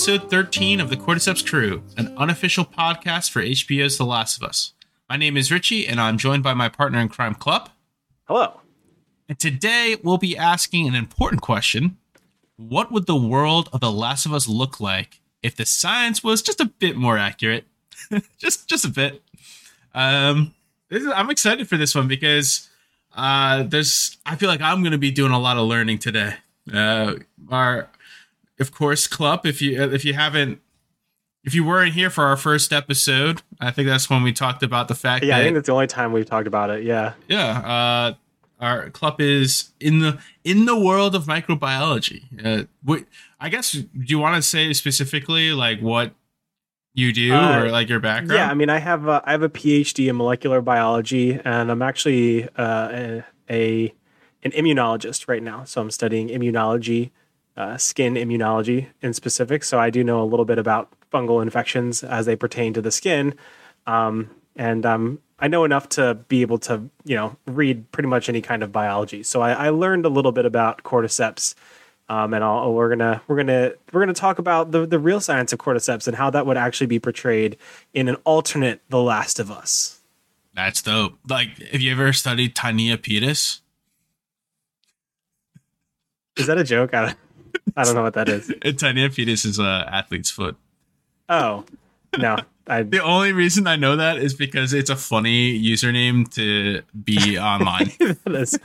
episode 13 of the Cordyceps Crew, an unofficial podcast for HBO's The Last of Us. My name is Richie, and I'm joined by my partner in crime, Clup. Hello. And today we'll be asking an important question What would the world of The Last of Us look like if the science was just a bit more accurate? just just a bit. Um, is, I'm excited for this one because uh, there's. I feel like I'm going to be doing a lot of learning today. Uh, our, of course, Clup. If you if you haven't, if you weren't here for our first episode, I think that's when we talked about the fact. Yeah, that, I think that's the only time we've talked about it. Yeah. Yeah. Uh, our Clup is in the in the world of microbiology. Uh, what, I guess do you want to say specifically like what you do Uh, or like your background? Yeah, I mean, I have a, I have a PhD in molecular biology, and I'm actually uh, a, a an immunologist right now. So I'm studying immunology, uh, skin immunology in specific. So I do know a little bit about fungal infections as they pertain to the skin, um, and um, I know enough to be able to you know read pretty much any kind of biology. So I, I learned a little bit about cordyceps. Um, and I'll, we're gonna we're gonna we're gonna talk about the the real science of cordyceps and how that would actually be portrayed in an alternate The Last of Us. That's dope. Like, have you ever studied Tinea pedis? Is that a joke? I don't, I don't know what that is. Tinea pedis is a athlete's foot. Oh no, I The only reason I know that is because it's a funny username to be online. is,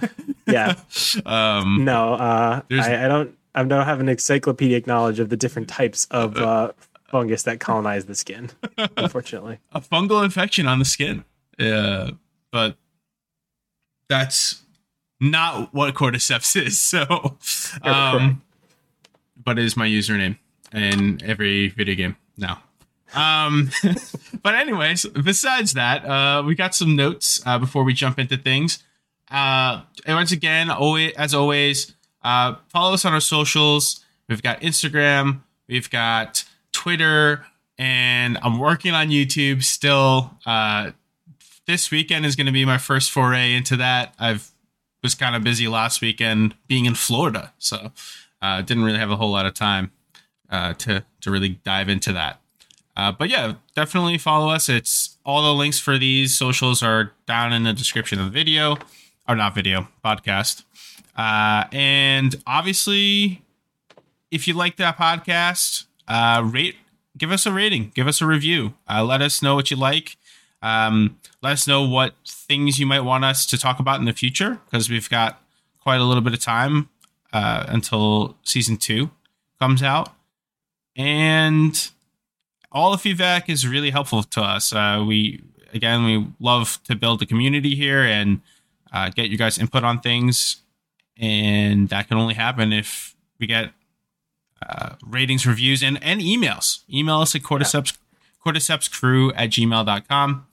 yeah Um, no. Uh, I, I don't I don't have an encyclopedic knowledge of the different types of uh, fungus that colonize the skin. Unfortunately, a fungal infection on the skin. Yeah, but that's not what cordyceps is. So, um, but it is my username in every video game now. Um, but anyways, besides that, uh, we got some notes uh, before we jump into things. Uh, and once again, always as always, uh, follow us on our socials. We've got Instagram, we've got Twitter, and I'm working on YouTube still. Uh, this weekend is going to be my first foray into that. I've was kind of busy last weekend being in Florida, so uh, didn't really have a whole lot of time uh, to to really dive into that. Uh, but yeah, definitely follow us. It's all the links for these socials are down in the description of the video, or not video podcast. Uh, and obviously, if you like that podcast, uh, rate, give us a rating, give us a review. Uh, let us know what you like. Um, let us know what things you might want us to talk about in the future because we've got quite a little bit of time uh, until season two comes out. And all the feedback is really helpful to us. Uh, we, again, we love to build a community here and uh, get you guys input on things. And that can only happen if we get uh, ratings, reviews, and, and emails. Email us at cordyceps, cordycepscrew at gmail.com.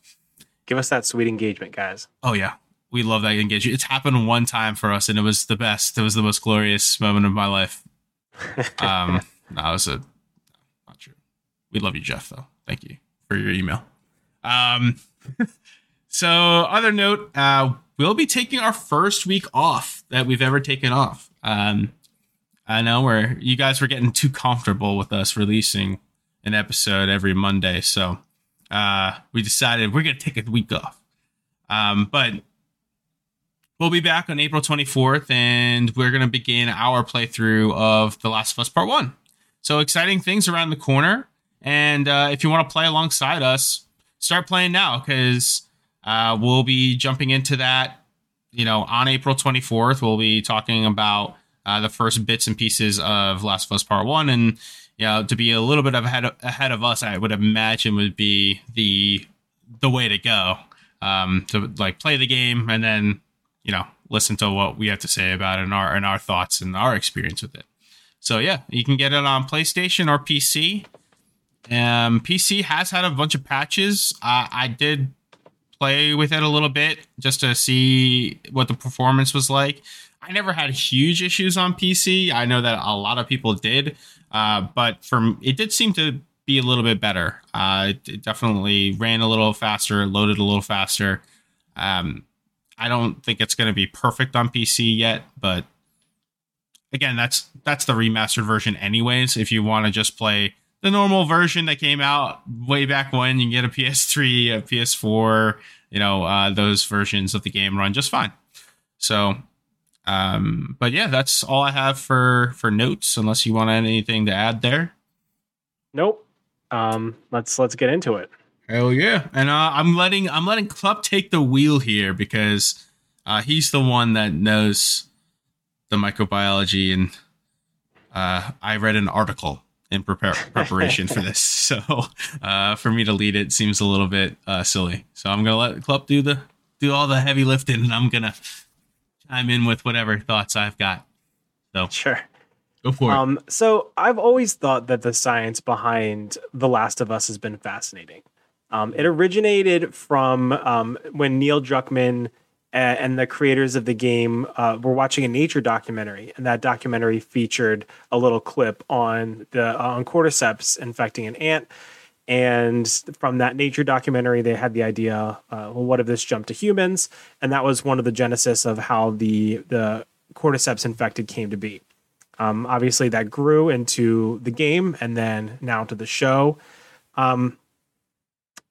give us that sweet engagement, guys. Oh yeah, we love that engagement. It's happened one time for us, and it was the best. It was the most glorious moment of my life. Um, no, it was a not true. We love you, Jeff. Though, thank you for your email. Um, so other note, uh, we'll be taking our first week off that we've ever taken off. Um, I know where you guys were getting too comfortable with us releasing an episode every Monday, so uh, we decided we're gonna take a week off. Um, but we'll be back on April 24th, and we're going to begin our playthrough of The Last of Us Part 1. So, exciting things around the corner. And uh, if you want to play alongside us, start playing now because uh, we'll be jumping into that. You know, on April 24th, we'll be talking about uh, the first bits and pieces of Last of Us Part 1. And, you know, to be a little bit ahead of, ahead of us, I would imagine would be the the way to go um, to like play the game and then you know listen to what we have to say about it and our and our thoughts and our experience with it. So yeah, you can get it on PlayStation or PC. Um, PC has had a bunch of patches. Uh, I did play with it a little bit just to see what the performance was like. I never had huge issues on PC. I know that a lot of people did, uh, but from it did seem to be a little bit better. Uh, it, it definitely ran a little faster, loaded a little faster. Um, I don't think it's going to be perfect on PC yet, but again, that's that's the remastered version, anyways. If you want to just play the normal version that came out way back when. You get a PS3, a PS4, you know, uh, those versions of the game run just fine. So, um, but yeah, that's all I have for for notes. Unless you want anything to add there. Nope. Um, let's let's get into it. Hell yeah! And uh, I'm letting I'm letting Clup take the wheel here because uh, he's the one that knows the microbiology, and uh, I read an article in prepare, preparation for this, so uh, for me to lead it seems a little bit uh, silly. So I'm gonna let Clup do the do all the heavy lifting, and I'm gonna chime in with whatever thoughts I've got. So Sure. go for it. Um, so I've always thought that the science behind The Last of Us has been fascinating. Um, it originated from um, when Neil Druckmann a- and the creators of the game uh, were watching a nature documentary, and that documentary featured a little clip on the uh, on cordyceps infecting an ant. And from that nature documentary, they had the idea, uh, well, what if this jumped to humans? And that was one of the genesis of how the the cordyceps infected came to be. Um, obviously, that grew into the game and then now to the show. Um,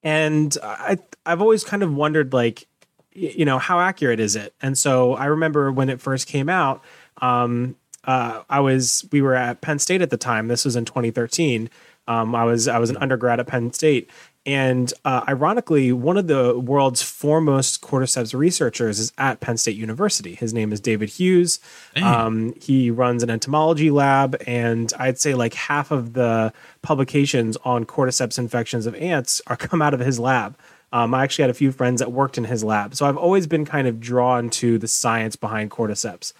and I, I've always kind of wondered, like, you know, how accurate is it? And so I remember when it first came out, um, uh, I was we were at Penn State at the time. This was in 2013. Um, I was I was an undergrad at Penn State, and uh, ironically, one of the world's foremost cordyceps researchers is at Penn State University. His name is David Hughes. Um, he runs an entomology lab, and I'd say like half of the publications on cordyceps infections of ants are come out of his lab. Um, I actually had a few friends that worked in his lab, so I've always been kind of drawn to the science behind cordyceps.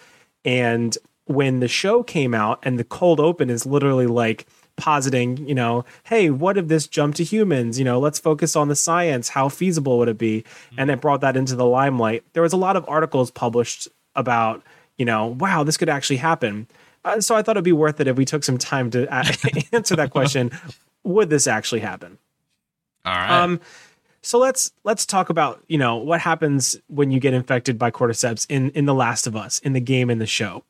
And when the show came out, and the cold open is literally like positing, you know, hey, what if this jumped to humans? You know, let's focus on the science. How feasible would it be? And it brought that into the limelight. There was a lot of articles published about, you know, wow, this could actually happen. Uh, so I thought it'd be worth it if we took some time to a- answer that question. Would this actually happen? all right. Um, so let's let's talk about you know what happens when you get infected by cordyceps in in The Last of Us in the game in the show.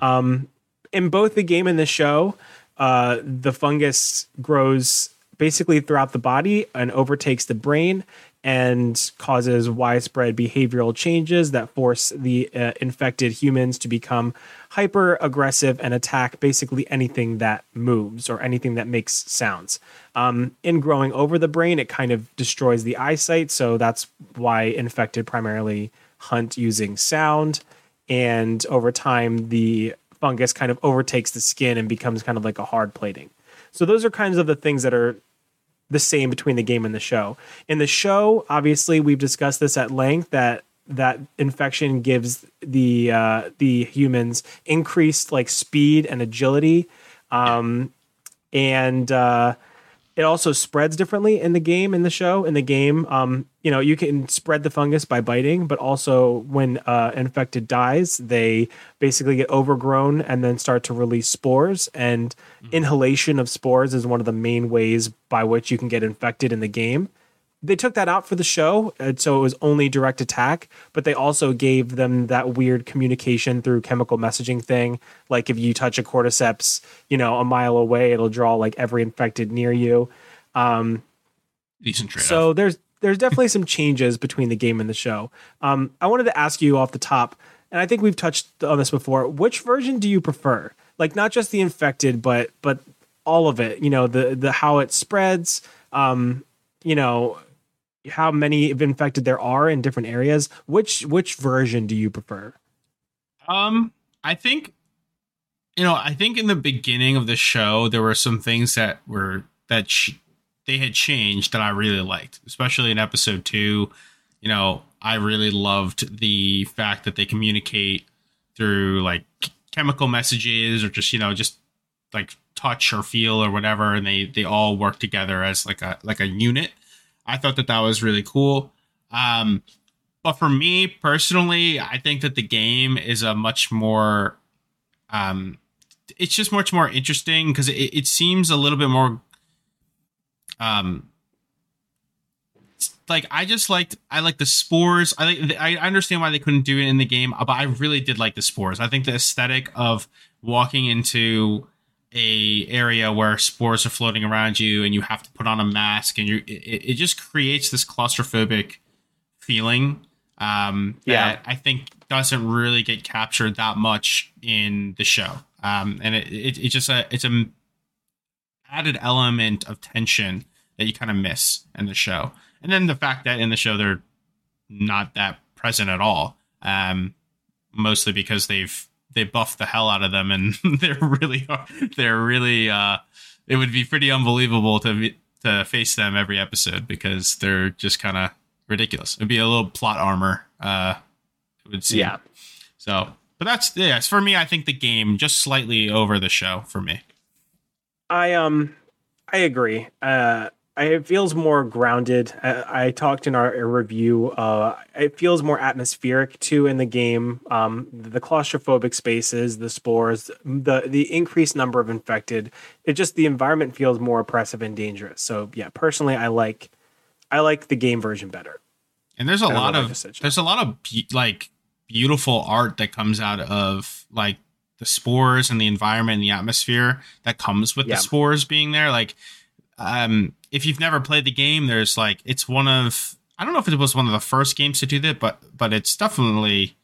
Um, in both the game and the show, uh, the fungus grows basically throughout the body and overtakes the brain and causes widespread behavioral changes that force the uh, infected humans to become hyper aggressive and attack basically anything that moves or anything that makes sounds. Um, in growing over the brain, it kind of destroys the eyesight. So that's why infected primarily hunt using sound. And over time, the fungus kind of overtakes the skin and becomes kind of like a hard plating. So those are kinds of the things that are the same between the game and the show. In the show, obviously, we've discussed this at length that that infection gives the uh, the humans increased like speed and agility, um, and uh, it also spreads differently in the game in the show in the game. Um, you know you can spread the fungus by biting but also when uh, infected dies they basically get overgrown and then start to release spores. And inhalation of spores is one of the main ways by which you can get infected in the game they took that out for the show and so it was only direct attack but they also gave them that weird communication through chemical messaging thing. Like if you touch a cordyceps you know a mile away it'll draw like every infected near you. Decent trade so there's there's definitely some changes between the game and the show. Um, i wanted to ask you off the top and i think we've touched on this before which version do you prefer? Like not just the infected but but all of it you know the the how it spreads um you know how many infected there are in different areas which which version do you prefer Um, I think, you know, I think in the beginning of the show there were some things that were that ch- they had changed that I really liked, especially in episode two. You know, I really loved the fact that they communicate through like chemical messages or just you know just like touch or feel or whatever, and they they all work together as like a like a unit. I thought that that was really cool. Um, but for me personally, I think that the game is a much more um it's just much more interesting because it, it seems a little bit more um like I just liked I like the spores. I like I understand why they couldn't do it in the game, but I really did like the spores. I think the aesthetic of walking into a area where spores are floating around you and you have to put on a mask and you it, it just creates this claustrophobic feeling um, Yeah. I think doesn't really get captured that much in the show. Um, and it, it it's just a it's a added element of tension that you kind of miss in the show. And then the fact that in the show they're not that present at all. Um, mostly because they've they buff the hell out of them and they're really they're really uh it would be pretty unbelievable to to face them every episode because they're just kind of ridiculous. It'd be a little plot armor uh it would seem. Yeah. So, but that's yes, for me I think the game just slightly over the show for me. I um I agree. Uh it feels more grounded. I, I talked in our review. Uh, it feels more atmospheric too in the game. Um, the claustrophobic spaces, the spores, the the increased number of infected. It just the environment feels more oppressive and dangerous. So yeah, personally, I like I like the game version better. And there's a lot of just said, Sean. there's a lot of be- like beautiful art that comes out of like the spores and the environment and the atmosphere that comes with Yeah. the spores being there. Like, um, if you've never played the game, there's like it's one of I don't know if it was one of the first games to do that, but but it's definitely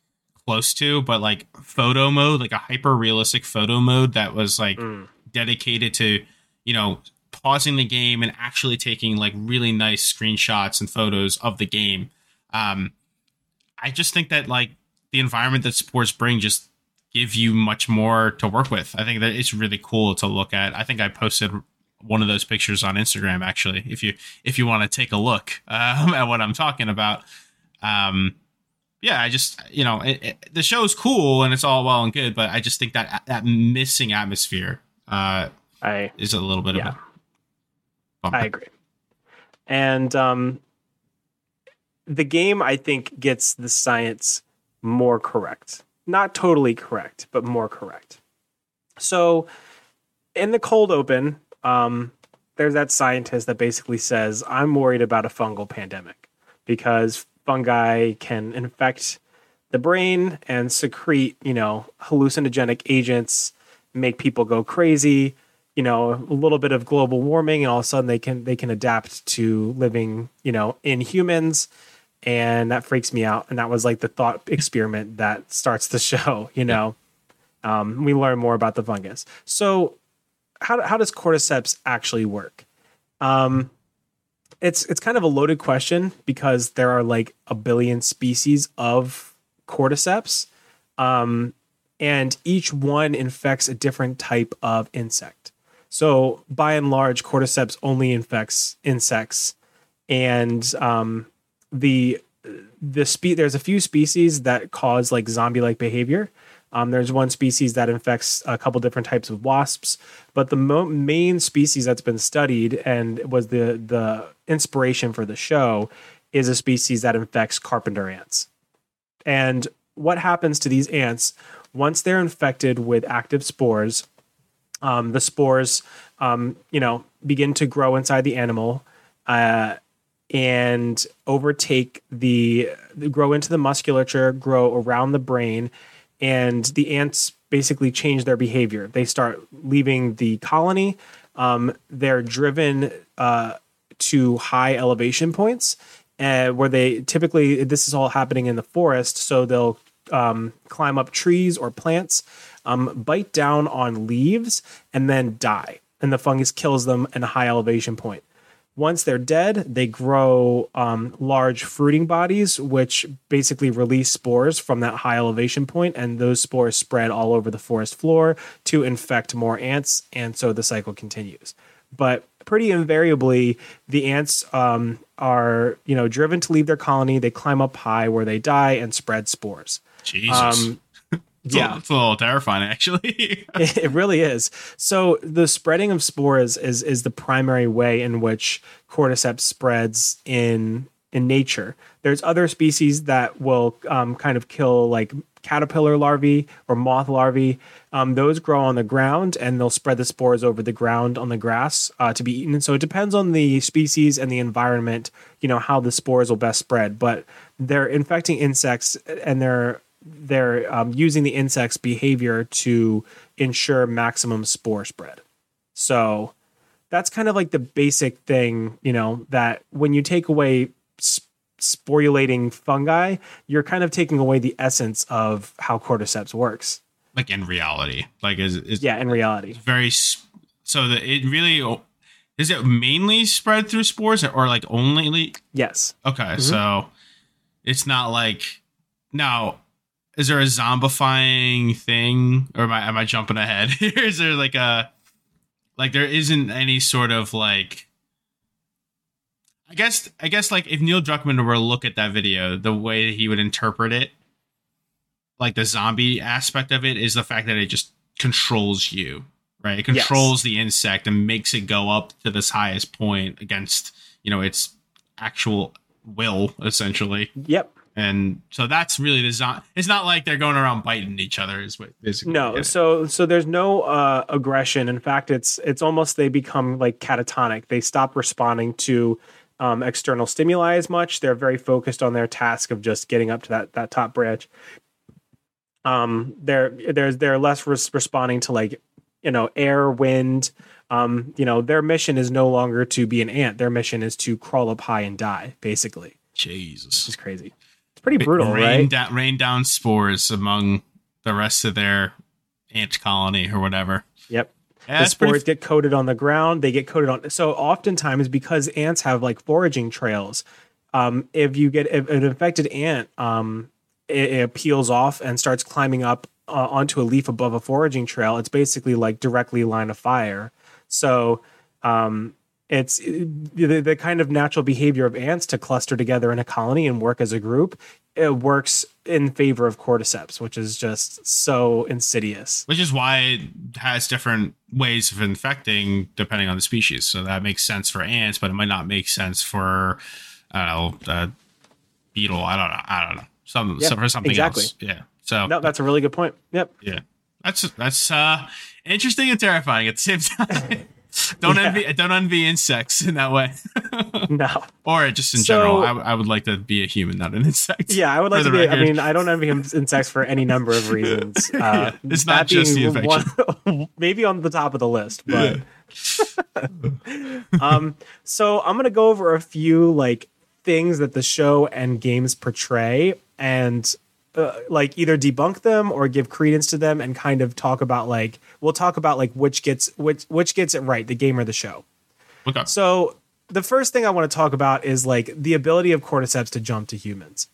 close to. But like photo mode, like a hyper realistic photo mode that was like Mm. dedicated to you know pausing the game and actually taking like really nice screenshots and photos of the game um i just think that like the environment that spores bring just give you much more to work with i think that it's really cool to look at i think i posted one of those pictures on instagram actually if you if you want to take a look um, at what i'm talking about um yeah i just you know it, it, the show's cool and it's all well and good but i just think that that missing atmosphere uh I is a little bit Yeah. of a bummer. I agree. And um, the game, I think, gets the science more correct. Not totally correct, but more correct. So, in the cold open, um, there's that scientist that basically says, I'm worried about a fungal pandemic because fungi can infect the brain and secrete, you know, hallucinogenic agents, make people go crazy you know a little bit of global warming and all of a sudden they can they can adapt to living you know in humans. And that freaks me out. And that was like the thought experiment that starts the show you know? Um, we learn more about the fungus. So how, how does cordyceps actually work um, it's it's kind of a loaded question because there are like a billion species of cordyceps um, and each one infects a different type of insect so by and large, cordyceps only infects insects, and um, the the spe- there's a few species that cause like zombie-like behavior. Um, there's one species that infects a couple different types of wasps, but the mo- main species that's been studied and was the the inspiration for the show is a species that infects carpenter ants. And what happens to these ants once they're infected with active spores? um, the spores, um, you know, begin to grow inside the animal uh, and overtake the, grow into the musculature, grow around the brain, and the ants basically change their behavior. They start leaving the colony. Um, they're driven uh, to high elevation points, uh, where they typically this is all happening in the forest. So they'll um, climb up trees or plants, um, bite down on leaves, and then die. And the fungus kills them in a high elevation point. Once they're dead, they grow um, large fruiting bodies, which basically release spores from that high elevation point, and those spores spread all over the forest floor to infect more ants, and so the cycle continues. But pretty invariably, the ants um, are you know driven to leave their colony. They climb up high where they die and spread spores. Jesus. Um, It's a- yeah. it's a little terrifying, actually. it really is. So the spreading of spores is is the primary way in which cordyceps spreads in in nature. There's other species that will um, kind of kill like caterpillar larvae or moth larvae. Um, those grow on the ground and they'll spread the spores over the ground on the grass uh, to be eaten. And so it depends on the species and the environment, you know, how the spores will best spread. But they're infecting insects and they're they're um, using the insect's behavior to ensure maximum spore spread. So that's kind of like the basic thing, you know, that when you take away sp- sporulating fungi, you're kind of taking away the essence of how cordyceps works. Like in reality, like is is Yeah, in reality. very so that it really is it mainly spread through spores or like only Yes. okay so it's not like now is there a zombifying thing or am I am I jumping ahead is there like a like there isn't any sort of like I guess I guess like if Neil Druckmann were to look at that video, the way he would interpret it, like the zombie aspect of it, is the fact that it just controls you, right? It Yes. controls the insect and makes it go up to this highest point against you know its actual will, essentially. Yep. And so that's really the zombie. It's not like they're going around biting each other. Is what basically No, so so there's no uh, aggression. In fact, it's it's almost they become like catatonic. They stop responding to um, external stimuli as much. They're very focused on their task of just getting up to that that top branch. Um, they're they're they're less res- responding to like you know air, wind. Um, you know their mission is no longer to be an ant. Their mission is to crawl up high and die. Basically, Jesus. it's crazy. Pretty brutal, rain right? down rain down spores among the rest of their ant colony or whatever. Yep. Yeah, the pretty spores get coated on the ground. They get coated on. So oftentimes, because ants have like foraging trails, um, if you get if an infected ant, um, it, it peels off and starts climbing up uh, onto a leaf above a foraging trail. It's basically like directly line of fire. So um, it's the, the kind of natural behavior of ants to cluster together in a colony and work as a group. It works in favor of cordyceps, which is just so insidious. which is why it has different ways of infecting depending on the species. So that makes sense for ants, but it might not make sense for I don't know, uh, beetle. I don't know. I don't know. Some, Yep, some for something exactly. else. Yeah. So No, that's a really good point. Yep. yeah, that's that's uh, interesting and terrifying at the same time. don't Yeah. envy don't envy insects in that way, No. or just in So- general. I, I would like to be a human, not an insect. Yeah, I would like to be. I mean, I don't envy him insects for any number of reasons. Uh, Yeah, it's not just the infection. one- maybe on the top of the list, but. um. So I'm gonna go over a few like things that the show and games portray, and uh, like either debunk them or give credence to them, and kind of talk about like we'll talk about like which gets which which gets it right, the game or the show. Okay. So the first thing I want to talk about is like the ability of cordyceps to jump to humans.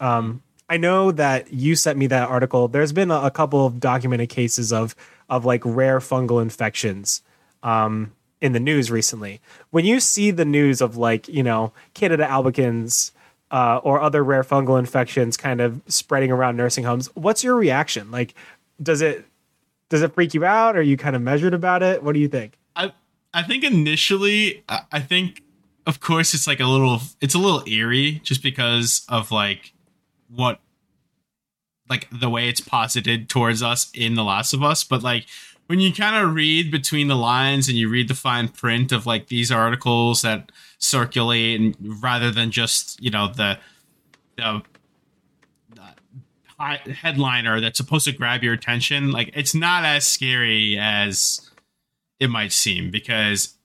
Um, I know that you sent me that article. There's been a, a couple of documented cases of of like rare fungal infections um, in the news recently. When you see the news of like you know Candida albicans uh, or other rare fungal infections kind of spreading around nursing homes, what's your reaction? Like, does it does it freak you out? Are you kind of measured about it? What do you think? I I think initially I think of course it's like a little it's a little eerie just because of like what like the way it's posited towards us in The Last of Us, but like when you kind of read between the lines and you read the fine print of like these articles that circulate and rather than just you know the the headliner that's supposed to grab your attention like it's not as scary as it might seem because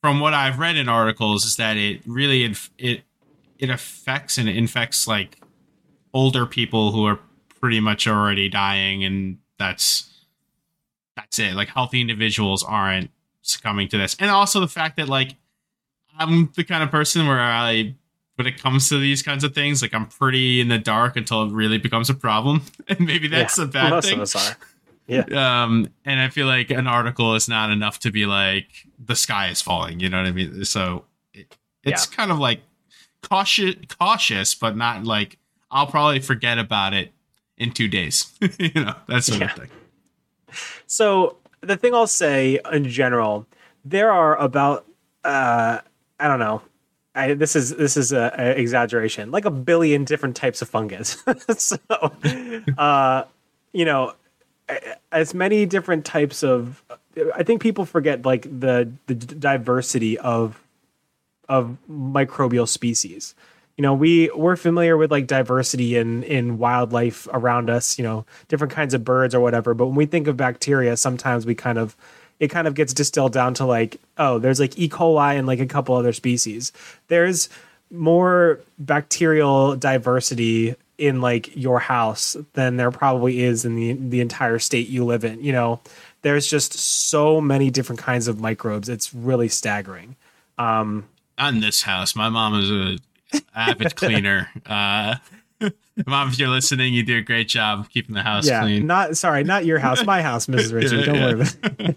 from what I've read in articles is that it really inf- it it affects and infects like older people who are pretty much already dying and that's that's it. Like healthy individuals aren't succumbing to this. And also the fact that like I'm the kind of person where I when it comes to these kinds of things like I'm pretty in the dark until it really becomes a problem. And maybe that's Yeah, a bad most thing. of us are. Yeah. um and i feel like an article is not enough to be like the sky is falling you know what i mean? So it, it's kind of like cautious cautious but not like i'll probably forget about it in two days. You know that sort Yeah. of thing So the thing I'll say in general, there are about uh, I don't know. I, this is this is a, a exaggeration, like a billion different types of fungus. so, uh, you know, as many different types of. I think people forget like the the diversity of of microbial species. You know, we we're familiar with like diversity in in wildlife around us, you know, different kinds of birds or whatever. But when we think of bacteria, sometimes we kind of it kind of gets distilled down to like, oh, there's like E. coli and like a couple other species. There's more bacterial diversity in like your house than there probably is in the the entire state you live in. You know, there's just so many different kinds of microbes. It's really staggering. Um, in this house. My mom is a avid cleaner. Uh, mom, if you're listening, you do a great job keeping the house yeah, clean. not sorry, not your house, my house, Mrs. Richard. Don't yeah. worry about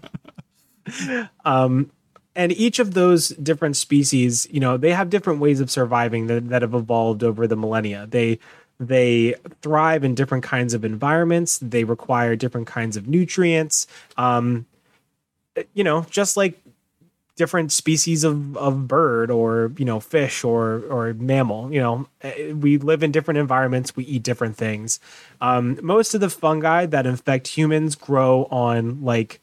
it. um, and each of those different species, you know, they have different ways of surviving that, that have evolved over the millennia. They they thrive in different kinds of environments. They require different kinds of nutrients. Um, you know, just like different species of, of bird or you know fish or or mammal you know eh, we live in different environments we eat different things. Um, most of the fungi that infect humans grow on like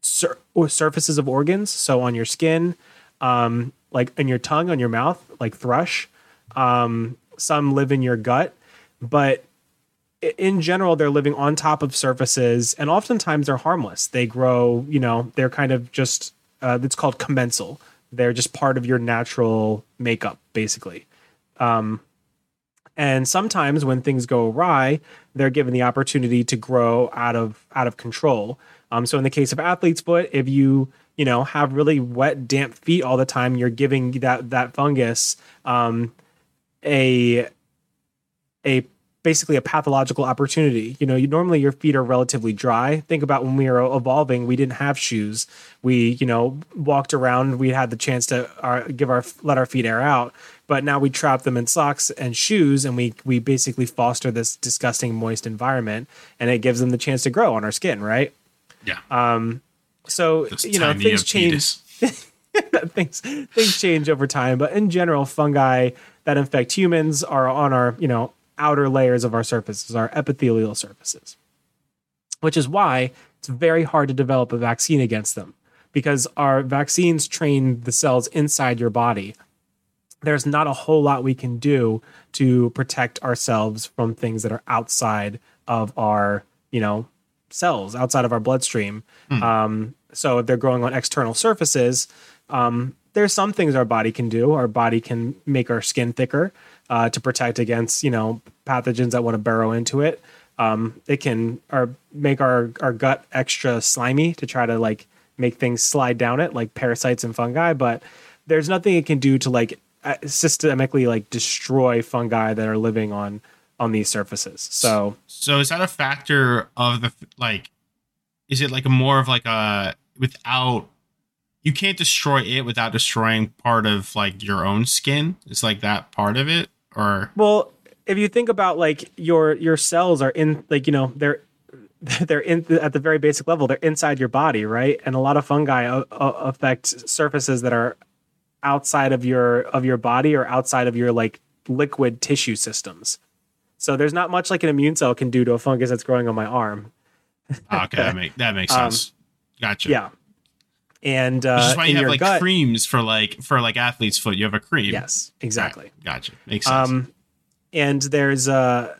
sur- surfaces of organs so on your skin um, like in your tongue on your mouth like thrush. Um, some live in your gut but in general they're living on top of surfaces and oftentimes they're harmless. They grow you know they're kind of just uh, it's called commensal. They're just part of your natural makeup basically. Um, and sometimes when things go awry they're given the opportunity to grow out of out of control. Um, so in the case of athlete's foot if you you know have really wet damp feet all the time you're giving that that fungus um, a a basically a pathological opportunity. You know, you normally your feet are relatively dry. Think about when we were evolving, we didn't have shoes. We, you know, walked around, we had the chance to uh, give our let our feet air out, but now we trap them in socks and shoes and we we basically foster this disgusting moist environment and it gives them the chance to grow on our skin, right? yeah. Um. So, you know, things change things things change over time but in general fungi that infect humans are on our you know outer layers of our surfaces our epithelial surfaces which is why it's very hard to develop a vaccine against them because our vaccines train the cells inside your body. There's not a whole lot we can do to protect ourselves from things that are outside of our you know cells outside of our bloodstream. Um, so if they're growing on external surfaces um, there's some things our body can do. Our body can make our skin thicker uh, to protect against you know pathogens that want to burrow into it um, it can or make our our gut extra slimy to try to like make things slide down it like parasites and fungi but there's nothing it can do to like uh, systemically like destroy fungi that are living on on these surfaces so So is that a factor of the like? Is it like a more of like a without? You can't destroy it without destroying part of like your own skin. It's like that part of it, or Well, if you think about like your your cells are in like you know they're they're in at the very basic level they're inside your body right and a lot of fungi uh, uh, affect surfaces that are outside of your of your body or outside of your like liquid tissue systems so there's not much like an immune cell can do to a fungus that's growing on my arm Ah, okay, that make that makes Um, sense. Gotcha. yeah and uh, Which is why you have your like gut creams for like for like athlete's foot. You have a cream. yes exactly Right, Gotcha. Makes sense. um and there's uh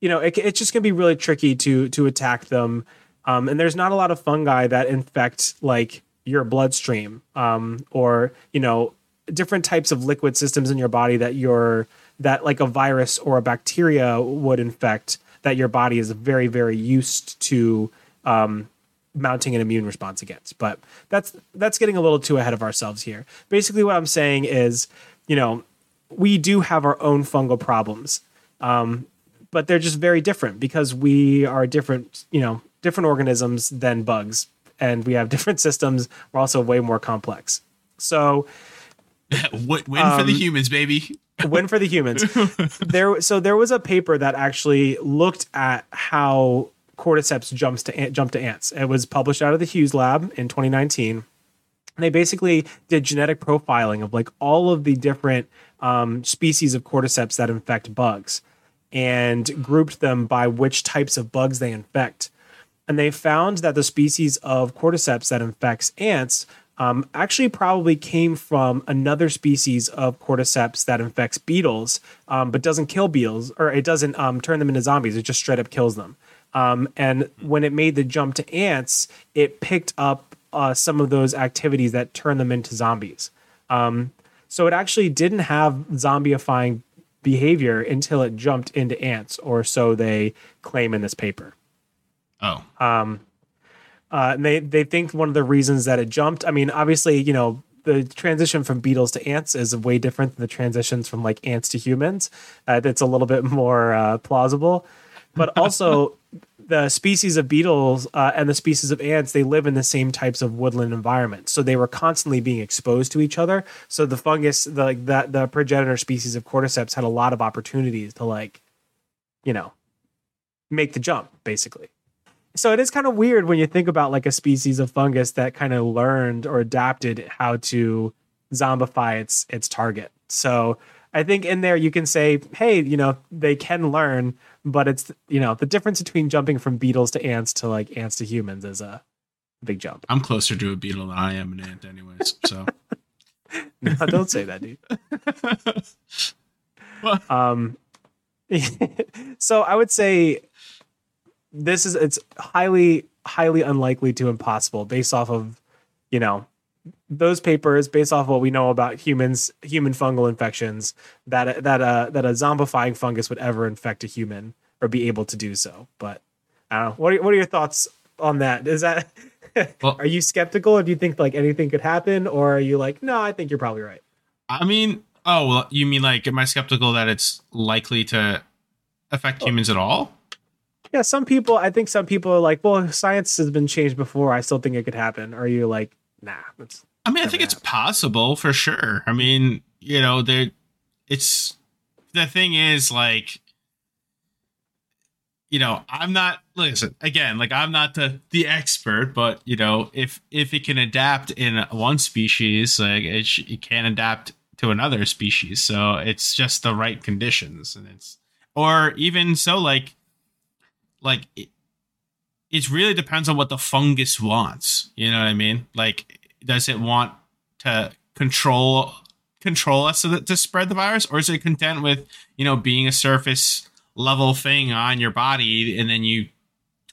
you know it, it's just gonna be really tricky to to attack them um and there's not a lot of fungi that infect like your bloodstream um or you know different types of liquid systems in your body that your that like a virus or a bacteria would infect that your body is very very used to um mounting an immune response against. But that's that's getting a little too ahead of ourselves here. Basically, what I'm saying is, you know, we do have our own fungal problems, um, but they're just very different because we are different, you know, different organisms than bugs, and we have different systems. We're also way more complex. So Win win for the um, humans, baby. win for the humans. there, so there was a paper that actually looked at how cordyceps jumps to jump to ants. It was published out of the Hughes Lab in 2019. And they basically did genetic profiling of like all of the different um, species of cordyceps that infect bugs, and grouped them by which types of bugs they infect. And they found that the species of cordyceps that infects ants um, actually probably came from another species of cordyceps that infects beetles, um, but doesn't kill beetles or it doesn't um, turn them into zombies. It just straight up kills them. Um, and when it made the jump to ants, it picked up uh, some of those activities that turn them into zombies. Um, so it actually didn't have zombieifying behavior until it jumped into ants, or so they claim in this paper. Oh. Um, uh, and they they think one of the reasons that it jumped. I mean, obviously, you know, the transition from beetles to ants is way different than the transitions from like ants to humans. Uh, it's a little bit more uh, plausible, but also the species of beetles uh, and the species of ants they live in the same types of woodland environments, so they were constantly being exposed to each other. So the fungus, the like that the progenitor species of cordyceps had a lot of opportunities to like, you know, make the jump basically so it is kind of weird when you think about like a species of fungus that kind of learned or adapted how to zombify its its target. So I think in there you can say, hey, you know, they can learn, but it's you know the difference between jumping from beetles to ants to like ants to humans is a big jump. I'm closer to a beetle than I am an ant, anyways. So no, don't say that, dude. um, so I would say this is it's highly highly unlikely to impossible based off of you know those papers based off what we know about humans human fungal infections that that uh that a zombifying fungus would ever infect a human or be able to do so. But i don't know. What are, what are your thoughts on that? Is that well, are you skeptical or do you think like anything could happen or are you like no i think you're probably right i mean oh well you mean like am i skeptical that it's likely to affect humans at all? Yeah, some people, I think some people are like, well, science has been changed before. I still think it could happen. Are you like, nah? That's I mean, I think it's possible for sure. I mean, you know, there, it's the thing is like, you know, I'm not listen again. Like, I'm not the the expert, but you know, if if it can adapt in one species, like it, sh- it can adapt to another species. So it's just the right conditions, and it's or even so, like like it, really depends on what the fungus wants. You know what I mean? Like, does it want to control control us so that to spread the virus, or is it content with you know being a surface level thing on your body, and then you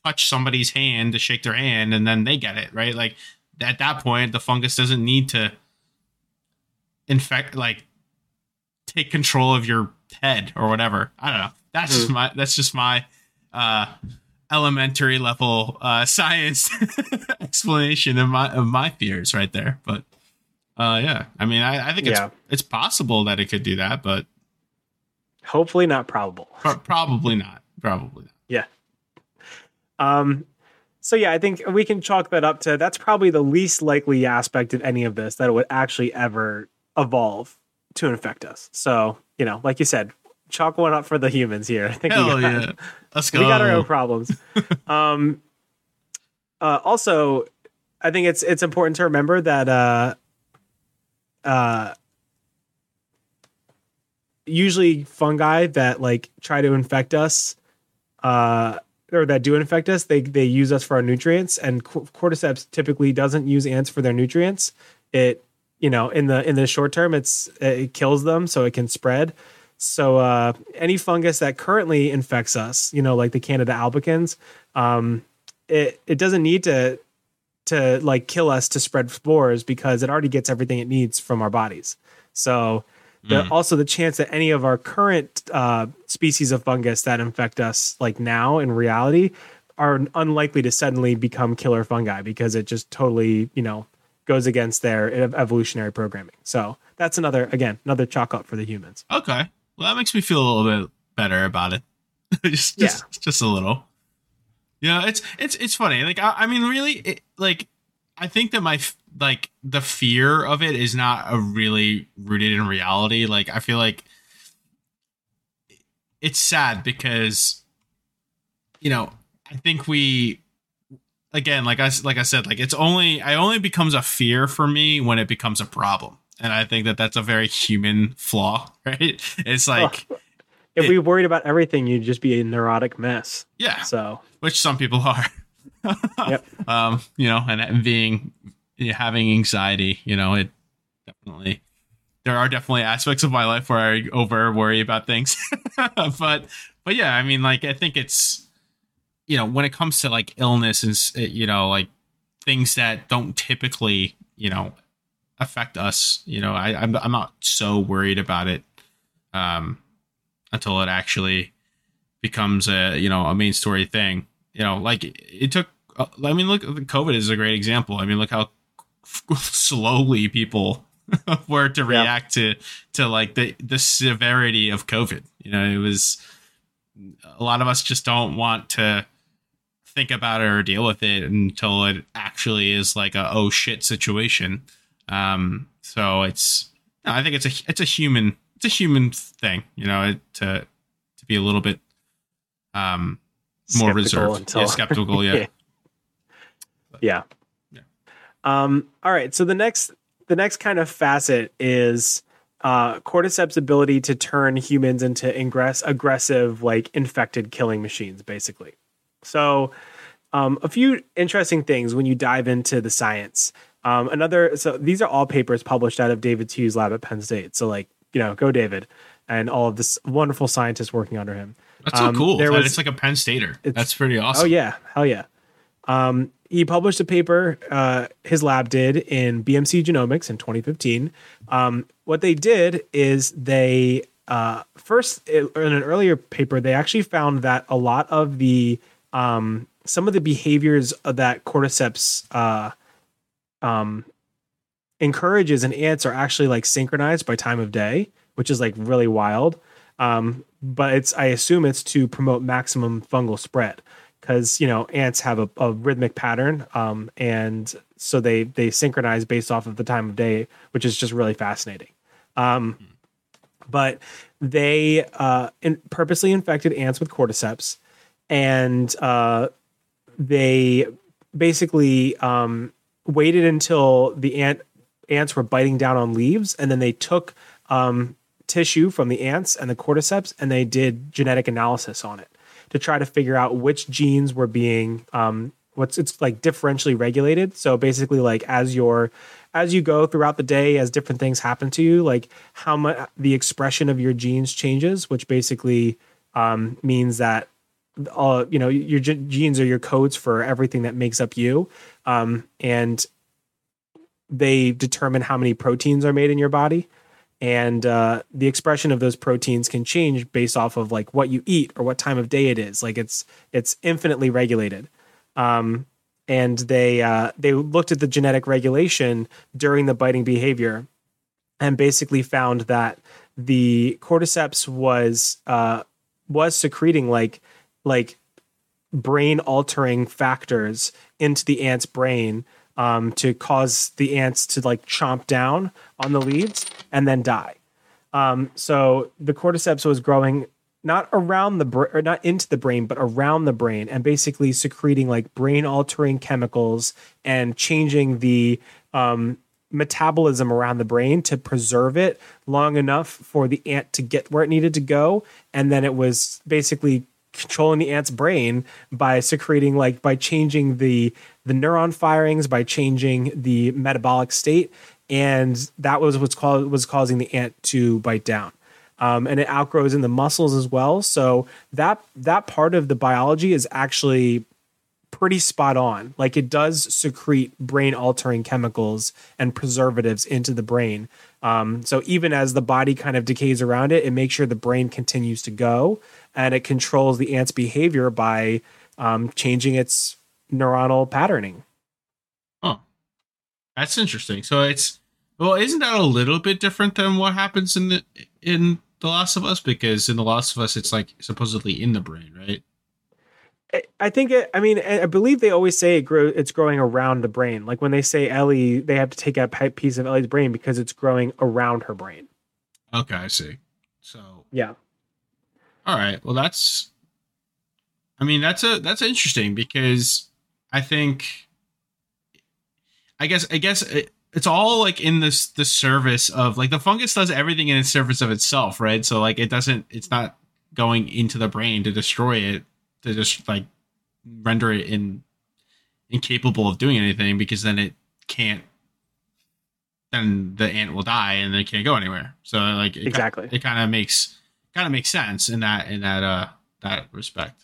touch somebody's hand to shake their hand, and then they get it right? Like at that point, the fungus doesn't need to infect like take control of your head or whatever. I don't know. That's mm. just my that's just my uh, elementary level uh, science explanation of my of my fears right there. But uh, yeah, I mean, I, I think it's yeah. it's possible that it could do that, but hopefully not probable. Pro- probably not. Probably not. Yeah. Um. So yeah, I think we can chalk that up to that's probably the least likely aspect of any of this that it would actually ever evolve to infect us. So you know, like you said, chalk one up for the humans here. I think Hell we got, yeah. Let's go. We got our own problems. um, uh, also, I think it's it's important to remember that uh, uh, usually fungi that like try to infect us, uh, or that do infect us, they they use us for our nutrients, and cordyceps typically doesn't use ants for their nutrients. It you know in the in the short term, it's it kills them so it can spread so uh, any fungus that currently infects us, you know, like the Candida albicans, um, it it doesn't need to to like kill us to spread spores because it already gets everything it needs from our bodies. So the, mm. also the chance that any of our current uh, species of fungus that infect us like now in reality are unlikely to suddenly become killer fungi because it just totally you know goes against their evolutionary programming. So that's another again another chalk up for the humans. Okay. Well, that makes me feel a little bit better about it. just, just, yeah. just a little. Yeah, it's it's it's funny. Like I, I mean, really, it, like I think that my like the fear of it is not a really rooted in reality. Like I feel like it's sad because you know I think we again like I like I said like it's only I only becomes a fear for me when it becomes a problem and I think that that's a very human flaw, right? It's like if it, we worried about everything, you'd just be a neurotic mess. Yeah. So, which some people are. yep. Um, you know, and being you know, having anxiety. You know, it definitely there are definitely aspects of my life where I over worry about things. but but yeah, I mean, like I think it's you know when it comes to like illness and you know like things that don't typically you know affect us. You know, I I'm I'm not so worried about it um until it actually becomes a you know a main story thing. You know, like it took. Uh, I mean, look, COVID is a great example. I mean, look how slowly people were to react yeah. to to like the the severity of COVID. You know, it was a lot of us just don't want to think about it or deal with it until it actually is like a oh shit situation. Um, so it's I think it's a it's a human it's a human thing, you know, to to be a little bit um more skeptical reserved, until... yeah, skeptical, yeah. yeah. yeah. yeah. Um. All right. So the next the next kind of facet is uh, cordyceps' ability to turn humans into ingress aggressive, like infected killing machines, basically. So, um, a few interesting things when you dive into the science. Um, another, so these are all papers published out of David Hughes' lab at Penn State. So, like, you know, go David and all of this wonderful scientists working under him. That's so um, cool. There was, it's like a Penn Stater. That's pretty awesome. Oh yeah, hell yeah. Um, he published a paper, uh, his lab did in BMC Genomics in 2015. Um, what they did is they uh, first in an earlier paper they actually found that a lot of the um, some of the behaviors that cordyceps uh, um, encourages and ants are actually like synchronized by time of day, which is like really wild. Um, but it's I assume it's to promote maximum fungal spread because you know ants have a, a rhythmic pattern um, and so they they synchronize based off of the time of day which is just really fascinating um, but they uh, in, purposely infected ants with cordyceps and uh, they basically um, waited until the ant ants were biting down on leaves and then they took um, tissue from the ants and the cordyceps and they did genetic analysis on it to try to figure out which genes were being um, what's it's like differentially regulated. So basically, like as your as you go throughout the day, as different things happen to you, like how much the expression of your genes changes, which basically um, means that all you know your genes are your codes for everything that makes up you, um, and they determine how many proteins are made in your body and uh, the expression of those proteins can change based off of like what you eat or what time of day it is. Like it's it's infinitely regulated. Um, and they uh, they looked at the genetic regulation during the biting behavior, and basically found that the cordyceps was uh, was secreting like like brain altering factors into the ant's brain um, to cause the ants to like chomp down on the leaves and then die. Um, so the cordyceps was growing not around the brain or not into the brain, but around the brain and basically secreting like brain altering chemicals and changing the um, metabolism around the brain to preserve it long enough for the ant to get where it needed to go. And then it was basically controlling the ant's brain by secreting like by changing the the neuron firings by changing the metabolic state and that was what's called was causing the ant to bite down. Um, and it outgrows in the muscles as well. So that that part of the biology is actually pretty spot on. Like it does secrete brain altering chemicals and preservatives into the brain um, so even as the body kind of decays around it it makes sure the brain continues to go and it controls the ant's behavior by um, changing its neuronal patterning. Oh, that's interesting. So it's well, isn't that a little bit different than what happens in the in The Last of Us? Because in The Last of Us, it's like supposedly in the brain, right? I think it. I mean, I believe they always say it grow, it's growing around the brain. Like when they say Ellie, they have to take out a piece of Ellie's brain because it's growing around her brain. Okay, I see. So yeah, all right. Well, that's. I mean, that's a that's interesting because I think. I guess I guess it, it's all like in this the service of like the fungus does everything in its service of itself, right? So like it doesn't. It's not going into the brain to destroy it to just like render it in incapable of doing anything because then it can't then the ant will die and they can't go anywhere. So like it Exactly. it kind of makes kind of makes sense in that in that uh that respect.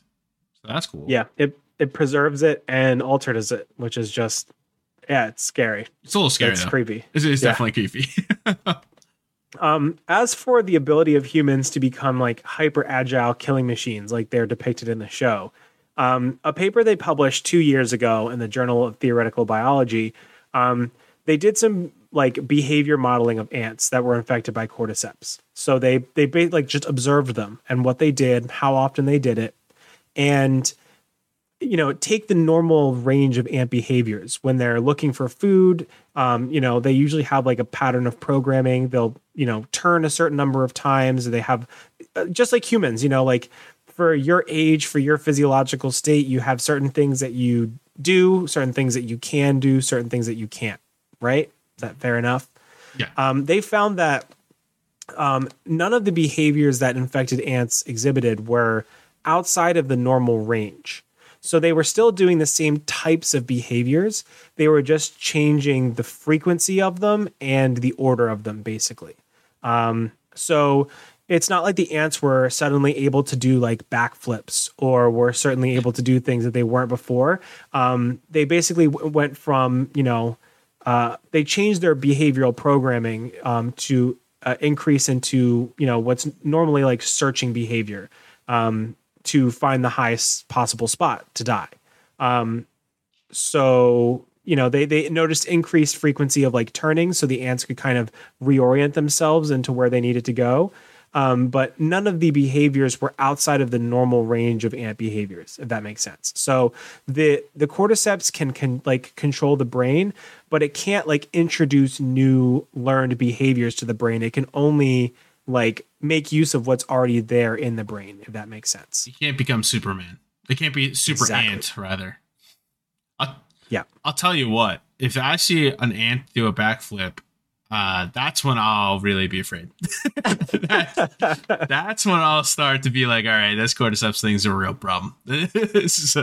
So that's cool. Yeah, it it preserves it and alters it, which is just yeah, it's scary. It's a little scary it's though. creepy. It's, it's Yeah. definitely creepy. Um, as for the ability of humans to become like hyper agile killing machines, like they're depicted in the show, um, a paper they published two years ago in the Journal of Theoretical Biology, um, they did some like behavior modeling of ants that were infected by cordyceps. So they they like just observed them and what they did, how often they did it, and you know take the normal range of ant behaviors. When they're looking for food um, you know they usually have like a pattern of programming. They'll you know turn a certain number of times. They have uh, just like humans you know like for your age for your physiological state you have certain things that you do certain things that you can do certain things that you can't right? Is that fair enough? Yeah. um, they found that um, none of the behaviors that infected ants exhibited were outside of the normal range. So they were still doing the same types of behaviors. They were just changing the frequency of them and the order of them, basically. Um, so it's not like the ants were suddenly able to do like backflips or were certainly able to do things that they weren't before. Um, they basically w- went from, you know, uh, they changed their behavioral programming um, to uh, increase into you know what's normally like searching behavior um, to find the highest possible spot to die. Um, so you know they they noticed increased frequency of like turning, so the ants could kind of reorient themselves into where they needed to go. Um, but none of the behaviors were outside of the normal range of ant behaviors, if that makes sense. So the the cordyceps can can like control the brain, but it can't like introduce new learned behaviors to the brain. It can only like make use of what's already there in the brain, if that makes sense. you can't become Superman. They can't be super Exactly. ant rather. I'll, Yeah. I'll tell you what. If I see an ant do a backflip, uh, that's when I'll really be afraid. That- that's when I'll start to be like, all right, this cordyceps thing's a real problem. this is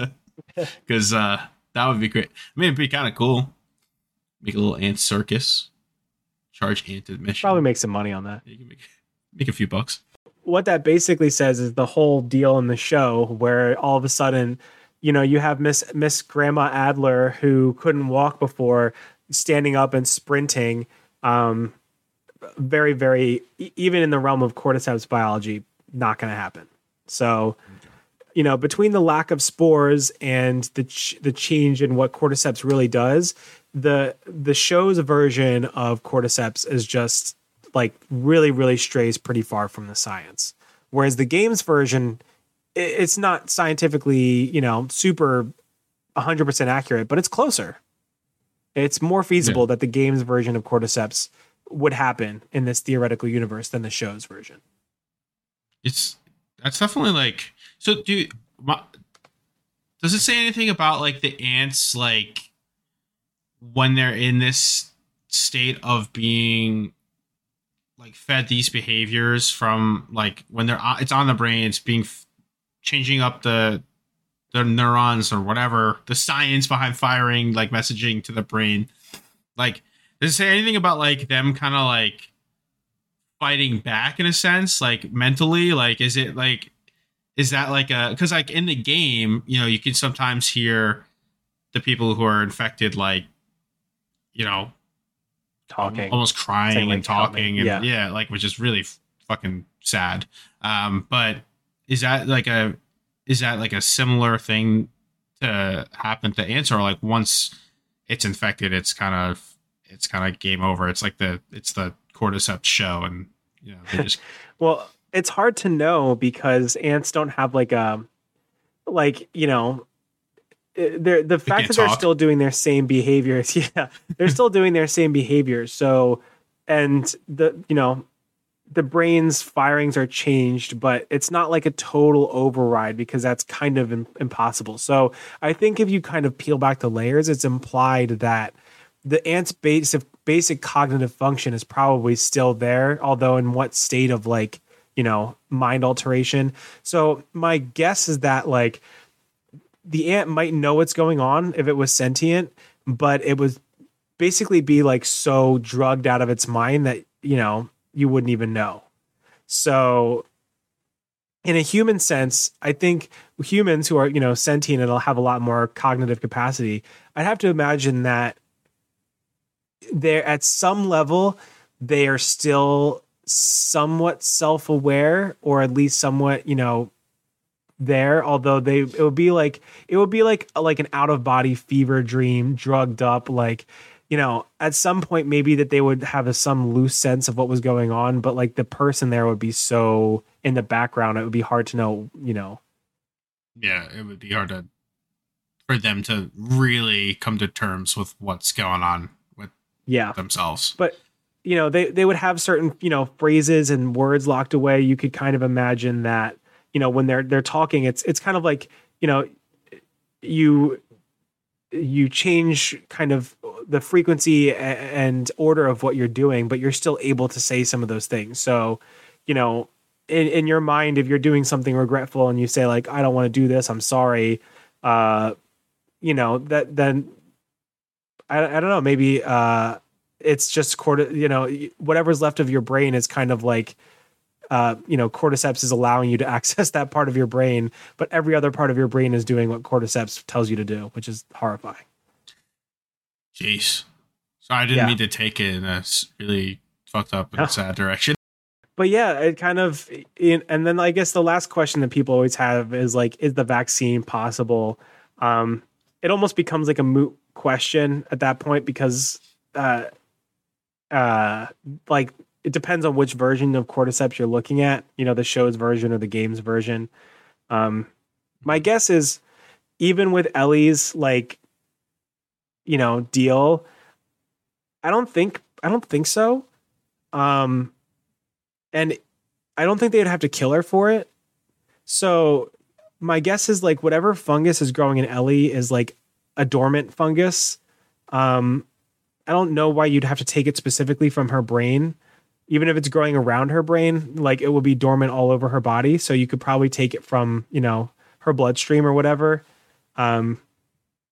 because uh, that would be great. I mean, it'd be kind of cool. Make a little ant circus. Charge ant admission. Probably make some money on that. Make, a few bucks. what that basically says is the whole deal in the show where all of a sudden you know you have miss miss grandma adler who couldn't walk before standing up and sprinting um very very even in the realm of cordyceps biology not going to happen so you know between the lack of spores and the ch- the change in what cordyceps really does the the show's version of cordyceps is just like really really strays pretty far from the science. Whereas the games version it's not scientifically you know super 100% accurate but it's closer. It's more feasible that the games version of cordyceps would happen in this theoretical universe than the show's version. It's that's definitely like so do my, does it say anything about like the ants like when they're in this state of being like fed these behaviors from like when they're it's on the brain it's being changing up the the neurons or whatever the science behind firing like messaging to the brain. Like does it say anything about like them kind of like fighting back in a sense like mentally? Like is it like is that like a because like in the game you know you can sometimes hear the people who are infected like you know talking almost crying Saying, and like, me. talking and Yeah. yeah. like which is really fucking sad um but is that like a is that like a similar thing to happen to ants or like once it's infected it's kind of it's kind of game over it's like the it's the cordyceps show and you know they just Well, it's hard to know because ants don't have like a like you know Uh, they're the fact that they're still doing their same behaviors. Yeah, they're still doing their same behaviors. So, and the you know the brain's firings are changed, but it's not like a total override because that's kind of im- impossible. So, I think if you kind of peel back the layers, it's implied that the ant's basic basic cognitive function is probably still there, although in what state of like you know mind alteration. So my guess is that like the ant might know what's going on if it was sentient, but it would basically be like so drugged out of its mind that you know you wouldn't even know. So in a human sense, I think humans who are, you know, sentient and will have a lot more cognitive capacity, I'd have to imagine that they're at some level, they are still somewhat self-aware or at least somewhat, you know, there although they it would be like it would be like like an out of body fever dream drugged up like you know, at some point maybe that they would have a, some loose sense of what was going on, but like the person there would be so in the background, it would be hard to know, you know. Yeah, it would be hard to for them to really come to terms with what's going on with yeah themselves. But you know, they they would have certain, you know, phrases and words locked away. You could kind of imagine that, you know, when they're they're talking, it's it's kind of like, you know, you you change kind of the frequency and order of what you're doing, but you're still able to say some of those things. So, you know, in, in your mind, if you're doing something regretful and you say like, I don't want to do this, I'm sorry, uh, you know, that then I, I don't know, maybe uh, it's just quarter, you know, whatever's left of your brain is kind of like, uh, you know, cordyceps is allowing you to access that part of your brain, but every other part of your brain is doing what cordyceps tells you to do, which is horrifying. Jeez. So I didn't yeah. mean to take it in a really fucked up and no. sad direction. But yeah, it kind of, and then I guess the last question that people always have is like, is the vaccine possible? Um, it almost becomes like a moot question at that point because, uh, uh, like it depends on which version of cordyceps you're looking at. You know, the show's version or the game's version. Um, my guess is even with Ellie's like you know deal i don't think i don't think so um and i don't think they'd have to kill her for it so my guess is like whatever fungus is growing in ellie is like a dormant fungus um i don't know why you'd have to take it specifically from her brain even if it's growing around her brain like it will be dormant all over her body so you could probably take it from you know her bloodstream or whatever um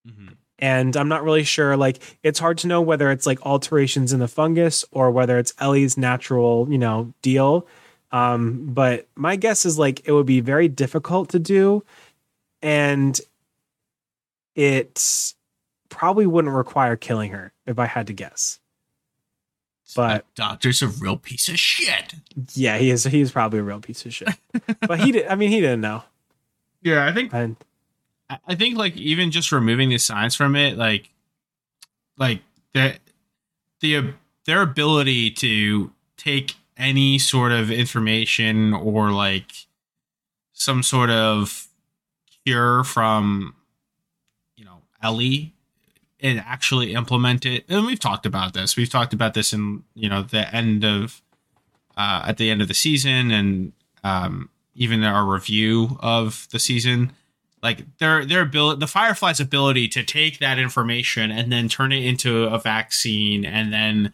mm-hmm and I'm not really sure. Like, it's hard to know whether it's like alterations in the fungus or whether it's Ellie's natural, you know, deal. Um, but my guess is like it would be very difficult to do, and it probably wouldn't require killing her if I had to guess. But that doctor's a real piece of shit. Yeah, he is. He's probably a real piece of shit. but he did. I mean, he didn't know. Yeah, I think. And I think like even just removing the science from it, like like the the their ability to take any sort of information or like some sort of cure from you know Ellie and actually implement it. And we've talked about this. We've talked about this in you know the end of uh, at the end of the season and um, even our review of the season like their their ability the firefly's ability to take that information and then turn it into a vaccine and then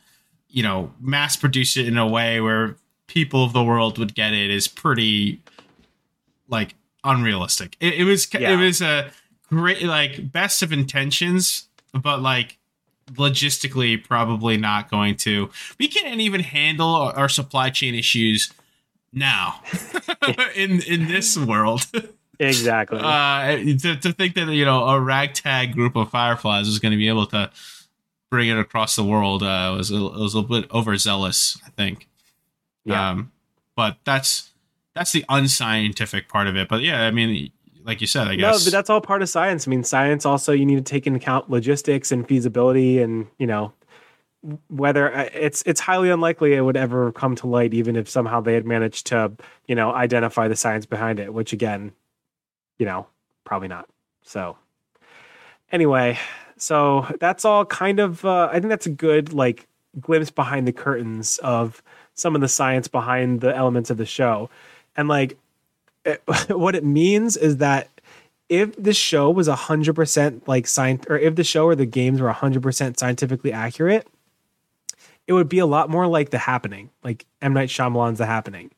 you know mass produce it in a way where people of the world would get it is pretty like unrealistic it, it was yeah. it was a great like best of intentions but like logistically probably not going to we can't even handle our supply chain issues now in in this world Exactly. Uh, to, to think that you know a ragtag group of fireflies is going to be able to bring it across the world uh, was a, was a little bit overzealous, I think. Yeah. Um, but that's that's the unscientific part of it. But yeah, I mean, like you said, I guess. No, but that's all part of science. I mean, science also you need to take into account logistics and feasibility, and you know whether uh, it's it's highly unlikely it would ever come to light, even if somehow they had managed to you know identify the science behind it. Which again, you know, probably not. So anyway, so that's all kind of uh, I think that's a good like glimpse behind the curtains of some of the science behind the elements of the show. And like it, what it means is that if the show was 100% like science or if the show or the games were 100% scientifically accurate, it would be a lot more like The Happening, like M. Night Shyamalan's The Happening,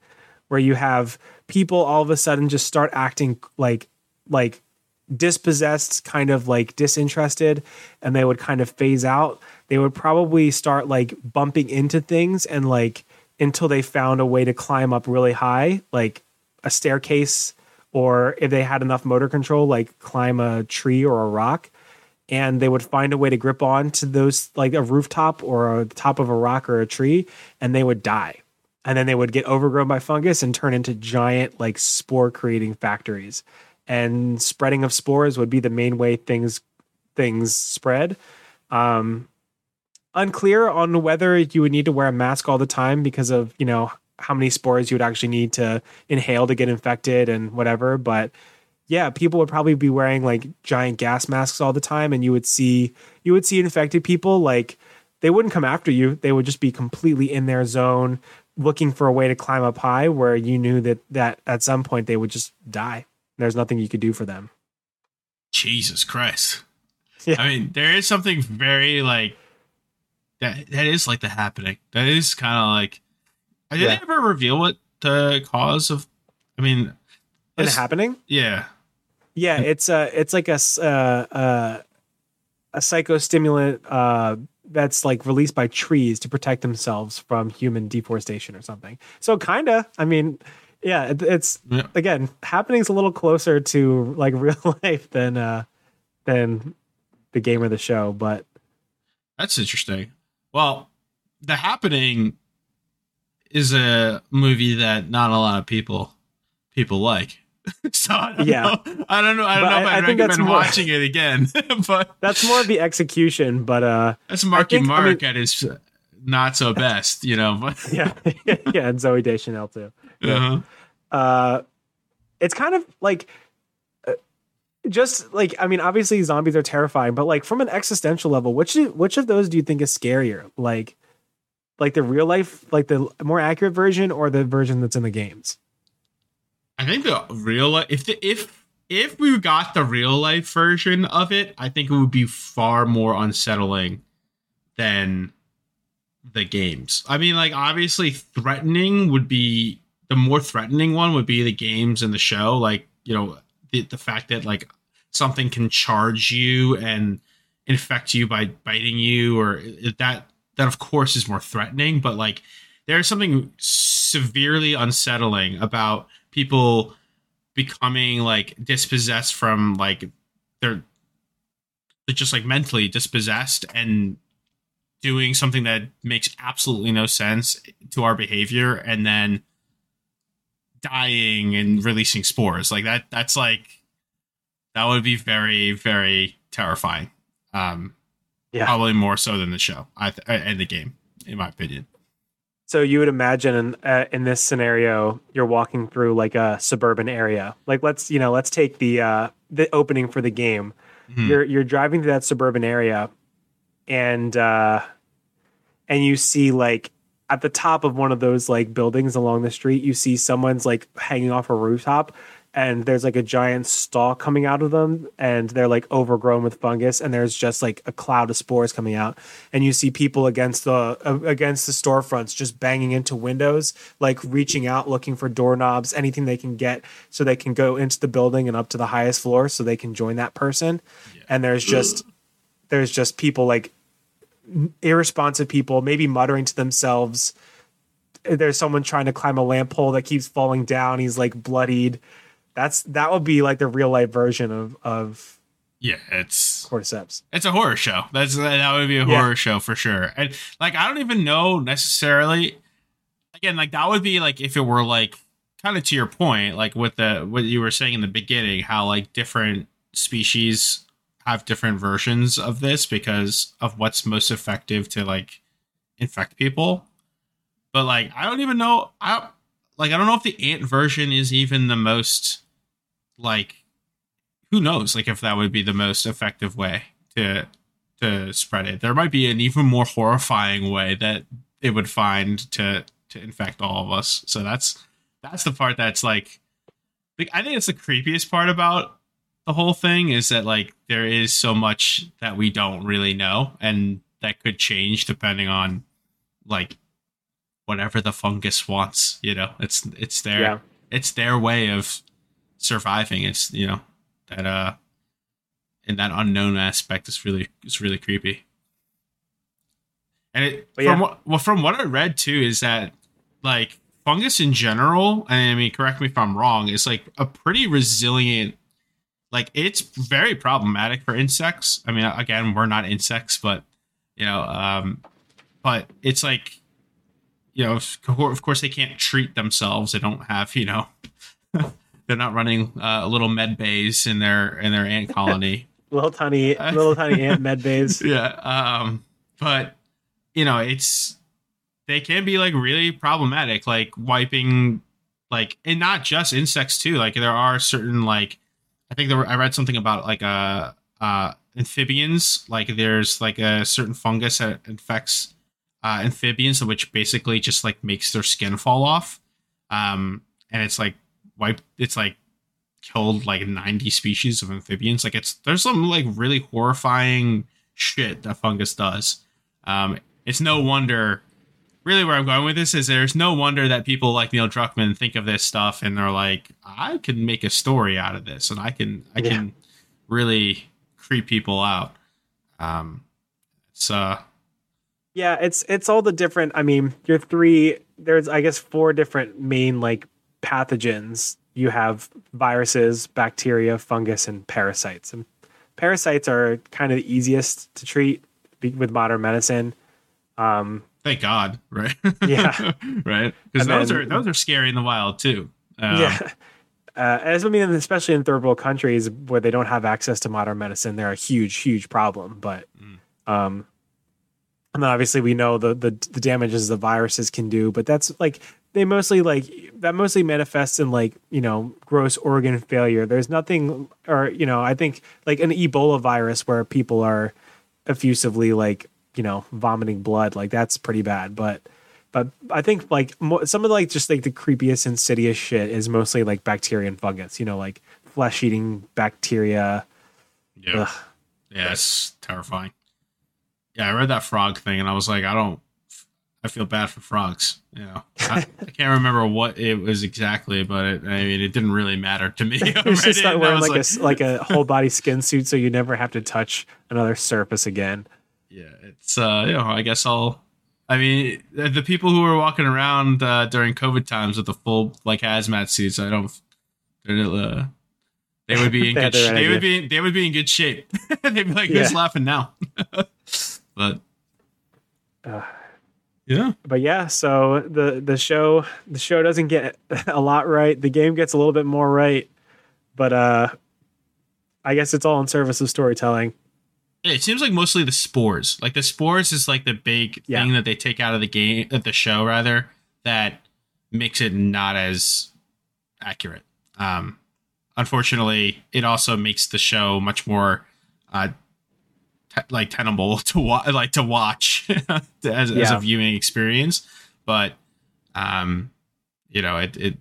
where you have people all of a sudden just start acting like like dispossessed, kind of like disinterested, and they would kind of phase out, they would probably start like bumping into things and like until they found a way to climb up really high, like a staircase, or if they had enough motor control, like climb a tree or a rock. And they would find a way to grip on to those, like a rooftop or a top of a rock or a tree, and they would die. And then they would get overgrown by fungus and turn into giant, like spore creating factories. And spreading of spores would be the main way things things spread. Um, unclear on whether you would need to wear a mask all the time because of you know how many spores you would actually need to inhale to get infected and whatever but yeah people would probably be wearing like giant gas masks all the time and you would see you would see infected people like they wouldn't come after you they would just be completely in their zone looking for a way to climb up high where you knew that that at some point they would just die there's nothing you could do for them jesus christ yeah. i mean there is something very like that that is like the happening. That is kind of like. Did yeah. they ever reveal what the cause of? I mean, the happening? Yeah, yeah. It's a it's like a uh, uh, a psychostimulant uh, that's like released by trees to protect themselves from human deforestation or something. So kinda. I mean, yeah. It, it's yeah. again happening's a little closer to like real life than uh than the game or the show, but that's interesting. Well, The Happening is a movie that not a lot of people people like. so I don't yeah. know. I don't know. I don't but know if I, I'd I recommend more, watching it again. but that's more of the execution. But uh, that's Marky think, Mark I mean, at his not so best, you know. yeah, yeah, and Zooey Deschanel too. Yeah. Uh-huh. Uh, it's kind of like just like I mean, obviously zombies are terrifying, but like from an existential level, which which of those do you think is scarier? Like, like the real life, like the more accurate version, or the version that's in the games? I think the real life. If the, if if we got the real life version of it, I think it would be far more unsettling than the games. I mean, like obviously, threatening would be the more threatening one would be the games and the show. Like you know, the, the fact that like something can charge you and infect you by biting you or that that of course is more threatening but like there's something severely unsettling about people becoming like dispossessed from like they're, they're just like mentally dispossessed and doing something that makes absolutely no sense to our behavior and then dying and releasing spores. Like that that's like that would be very very terrifying. Um yeah. Probably more so than the show. I th- and uh, the game in my opinion. So you would imagine in, uh, in this scenario you're walking through like a suburban area. Like let's you know let's take the uh the opening for the game. Mm-hmm. you're you're driving through that suburban area and uh and you see like at the top of one of those like buildings along the street, you see someone's like hanging off a rooftop and there's like a giant stalk coming out of them and they're like overgrown with fungus and there's just like a cloud of spores coming out and you see people against the uh, against the storefronts just banging into windows like reaching out looking for doorknobs anything they can get so they can go into the building and up to the highest floor so they can join that person yeah. and there's just there's just people like irresponsive people, maybe muttering to themselves. There's someone trying to climb a lamp pole that keeps falling down. He's like bloodied. That's that would be like the real life version of of yeah, it's cordyceps. It's a horror show. That's that would be a horror show for sure. And like I don't even know necessarily. Again, like that would be like if it were like kind of to your point, like with the what you were saying in the beginning, how like different species have different versions of this because of what's most effective to like infect people. But like I don't even know I like I don't know if the ant version is even the most like who knows like if that would be the most effective way to to spread it. There might be an even more horrifying way that it would find to to infect all of us. So that's that's the part that's like like I think it's the creepiest part about the whole thing is that like there is so much that we don't really know and that could change depending on like whatever the fungus wants you know it's it's their yeah. it's their way of surviving it's you know that uh and that unknown aspect is really is really creepy. And it from what well from what I read too is that like fungus in general, and I mean correct me if I'm wrong, is like a pretty resilient like it's very problematic for insects. I mean again, we're not insects, but you know, um but it's like you know, of course they can't treat themselves. They don't have, you know, they're not running uh, little med bays in their in their ant colony. Little tiny, little tiny ant med bays. yeah um but you know it's they can be like really problematic like wiping like and not just insects too like there are certain like i think there were, i read something about like uh uh amphibians like there's like a certain fungus that infects uh amphibians which basically just like makes their skin fall off um and it's like wipe it's like killed like 90 species of amphibians like it's there's some like really horrifying shit that fungus does um it's no wonder really where i'm going with this is there's no wonder that people like neil druckmann think of this stuff and they're like i can make a story out of this and i can i Yeah. can really creep people out um it's uh Yeah, it's it's all the different. I mean, your three. There's I guess four different main like pathogens. You have viruses, bacteria, fungus, and parasites. And parasites are kind of the easiest to treat with modern medicine. Um, thank god right Yeah. right because those then- are those are scary in the wild too um, yeah. Uh, as I mean, especially in third world countries where they don't have access to modern medicine, they're a huge, huge problem. But, Mm. um, and then obviously we know the, the the damages the viruses can do. But that's like they mostly like that mostly manifests in like you know gross organ failure. There's nothing, or you know, I think like an Ebola virus where people are effusively like you know vomiting blood, like that's pretty bad. But but I think like mo- some of like just like the creepiest, insidious shit is mostly like bacteria and fungus. You know, like flesh eating bacteria. yeah. Yeah, it's terrifying. Yeah, I read that frog thing and I was like, I don't, I feel bad for frogs. You know, I, I can't remember what it was exactly, but it, I mean, it didn't really matter to me. I You read it start and I wearing was like, a like a whole body skin suit so you never have to touch another surface again. yeah, it's, uh, you know, I guess I'll, I mean, the people who were walking around uh, during COVID times with the full like hazmat suits, I don't, they're, uh, they would be in They good. Sh- they would be. They would be in good shape. They'd be like, "Who's Yeah. laughing now?" but Uh, yeah, but yeah, so the the show the show doesn't get a lot right. The game gets a little bit more right, but uh, I guess it's all in service of storytelling. It seems like mostly the spores. Like the spores is like the big Yeah. thing that they take out of the game, of the show rather, that makes it not as accurate. Um, unfortunately, it also makes the show much more uh, te- like tenable to wa- like to watch as, as a viewing experience. But um, you know, it it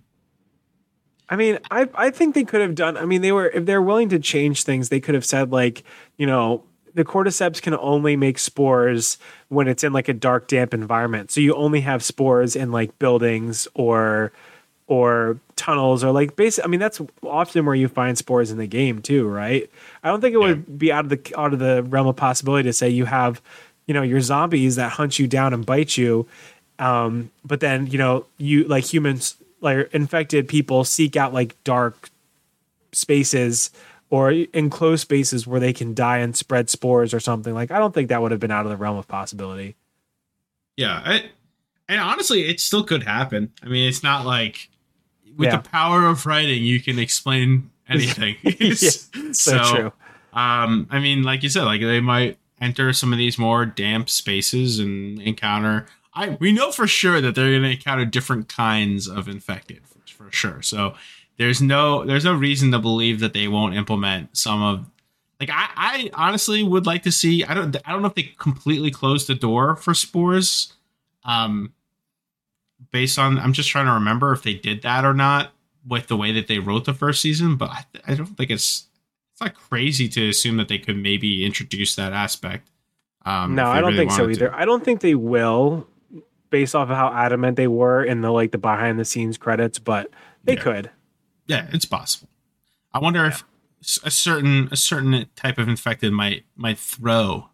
I mean, I I think they could have done. I mean, they were if they're willing to change things, they could have said like, you know, the cordyceps can only make spores when it's in like a dark, damp environment. So you only have spores in like buildings or or tunnels or like basic. I mean, that's often where you find spores in the game too, right? I don't think it would be out of the out of the realm of possibility to say you have, you know, your zombies that hunt you down and bite you, um, but then you know you like humans like infected people seek out like dark spaces or enclosed spaces where they can die and spread spores or something like i don't think that would have been out of the realm of possibility Yeah, I, and honestly, it still could happen. I mean, it's not like with Yeah. the power of writing, you can explain anything. Yeah, so, true Um, I mean, like you said, like they might enter some of these more damp spaces and encounter. I we know for sure that they're going to encounter different kinds of infected for, for sure. So there's no there's no reason to believe that they won't implement some of like I, I honestly would like to see I don't I don't know if they completely closed the door for spores um based on I'm just trying to remember if they did that or not with the way that they wrote the first season but I, I don't think it's it's not crazy to assume that they could maybe introduce that aspect um no i don't really think so wanted to. either i don't think they will based off of how adamant they were in the like the behind the scenes credits but they Yeah. could yeah it's possible I wonder if a certain a certain type of infected might might throw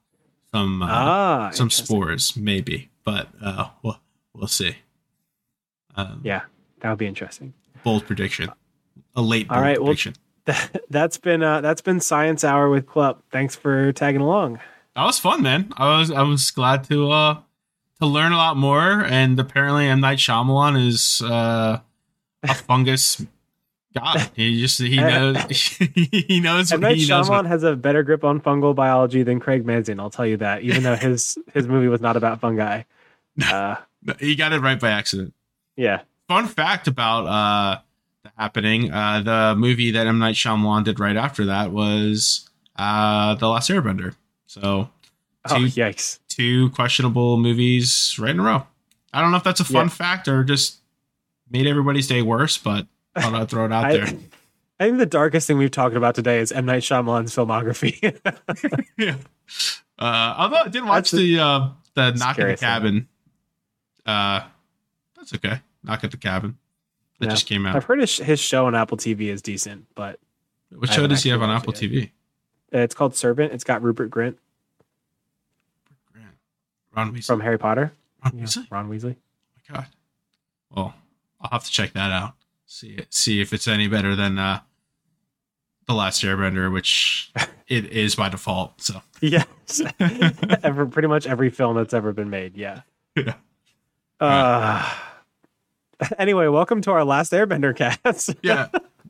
some uh, ah, some spores, maybe, but uh, we'll we'll see. Um, Yeah, that would be interesting. bold prediction, a late All right, well- prediction. That, that's been uh, that's been Science Hour with Clup. Thanks for tagging along. that was fun, man. I was I was glad to uh to learn a lot more, and apparently M Night Shyamalan is uh a fungus god. He just he knows he knows what Night he knows. Shyamalan What, has a better grip on fungal biology than Craig Mazin. I'll tell you that. Even though his his movie was not about fungi. Uh, he got it right by accident. Yeah. Fun fact about uh the happening, uh the movie that M Night Shyamalan did right after that was uh The Last Airbender. So Oh Two- yikes! two questionable movies right in a row. I don't know if that's a fun Yeah. fact or just made everybody's day worse, but thought I'd throw it out I, there. I think the darkest thing we've talked about today is M Night Shyamalan's filmography. yeah. Uh, although I did watch That's the uh, the Knock scary the thing. Cabin. Uh, that's okay. Knock at the Cabin. That Yeah. just came out. I've heard his, his show on Apple TV is decent, but What show does he have on Apple watched TV? it's called Servant. It's got Rupert Grint Ron Weasley. from Harry Potter. Ron Yeah, Weasley? Ron Weasley. Oh my god. Well, I'll have to check that out. See it. See if it's any better than uh, the Last Airbender, which it is by default. So Yes. Ever, pretty much every film that's ever been made. Yeah. Yeah. Uh, anyway, welcome to our last Airbender cast. yeah,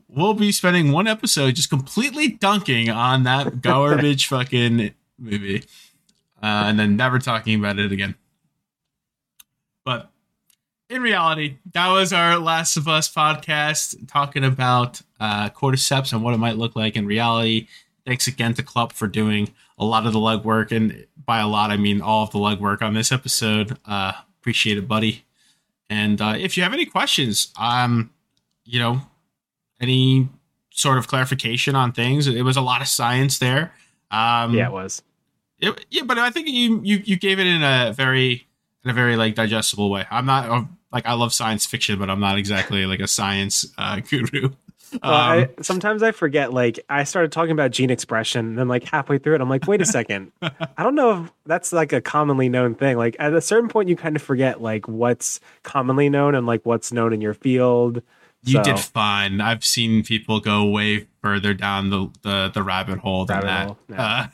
we'll be spending one episode just completely dunking on that garbage fucking movie, uh, and then never talking about it again. But in reality, that was our Last of Us podcast talking about uh, cordyceps and what it might look like in reality. Thanks again to Clup for doing a lot of the legwork, and by a lot I mean all of the legwork on this episode. Uh, appreciate it, buddy. And uh, if you have any questions, um, you know, any sort of clarification on things, it was a lot of science there. Um, yeah, it was. it- yeah, but I think you you you gave it in a very in a very like digestible way. I'm not uh, like I love science fiction, but I'm not exactly like a science uh, guru. Well, I, Um, sometimes I forget. Like, I started talking about gene expression, and then like halfway through it, I'm like, wait a second. I don't know if that's like a commonly known thing. Like, at a certain point, you kind of forget like what's commonly known and like what's known in your field. you So- did fine. I've seen people go way further down the the, the rabbit hole than Rabbit that. hole, yeah. Uh,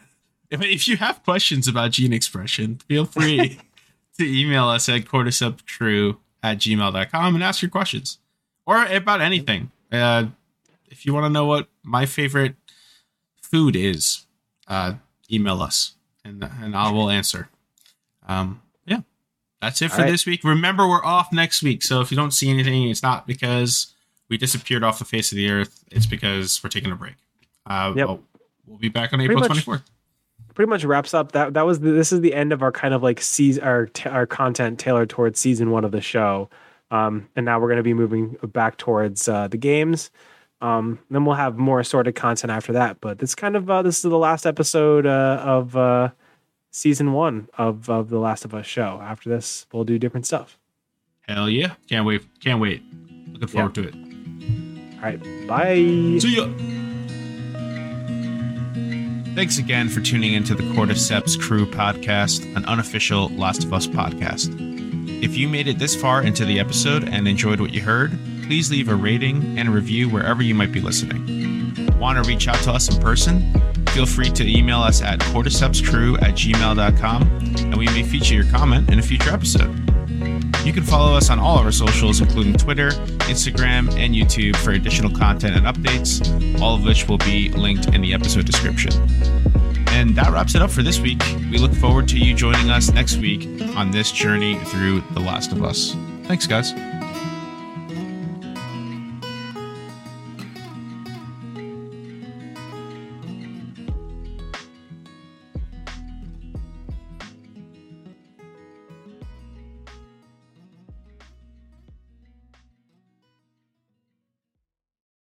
if, if you have questions about gene expression, feel free to email us at cordycepscrew at gmail.com and ask your questions or about anything. Uh, if you want to know what my favorite food is, uh, email us and, and I will answer. Um, yeah, that's it for right. this week. Remember, we're off next week. So if you don't see anything, it's not because we disappeared off the face of the earth. It's because we're taking a break. Uh, Yep. well, we'll be back on Pretty April 24th. pretty much wraps up that that was the, this is the end of our kind of like season our t- our content tailored towards season one of the show um and now we're going to be moving back towards uh the games um then we'll have more assorted content after that but this kind of uh this is the last episode uh of uh season one of of the last of us show after this we'll do different stuff Hell yeah. Can't wait. Can't wait. Looking forward to it. all right bye See ya. Thanks again for tuning into the Cordyceps Crew podcast, an unofficial Last of Us podcast. If you made it this far into the episode and enjoyed what you heard, please leave a rating and a review wherever you might be listening. Want to reach out to us in person? Feel free to email us at cordycepscrew at gmail.com and we may feature your comment in a future episode. You can follow us on all of our socials, including Twitter, Instagram, and YouTube for additional content and updates, all of which will be linked in the episode description. And that wraps it up for this week. We look forward to you joining us next week on this journey through The Last of Us. Thanks, guys.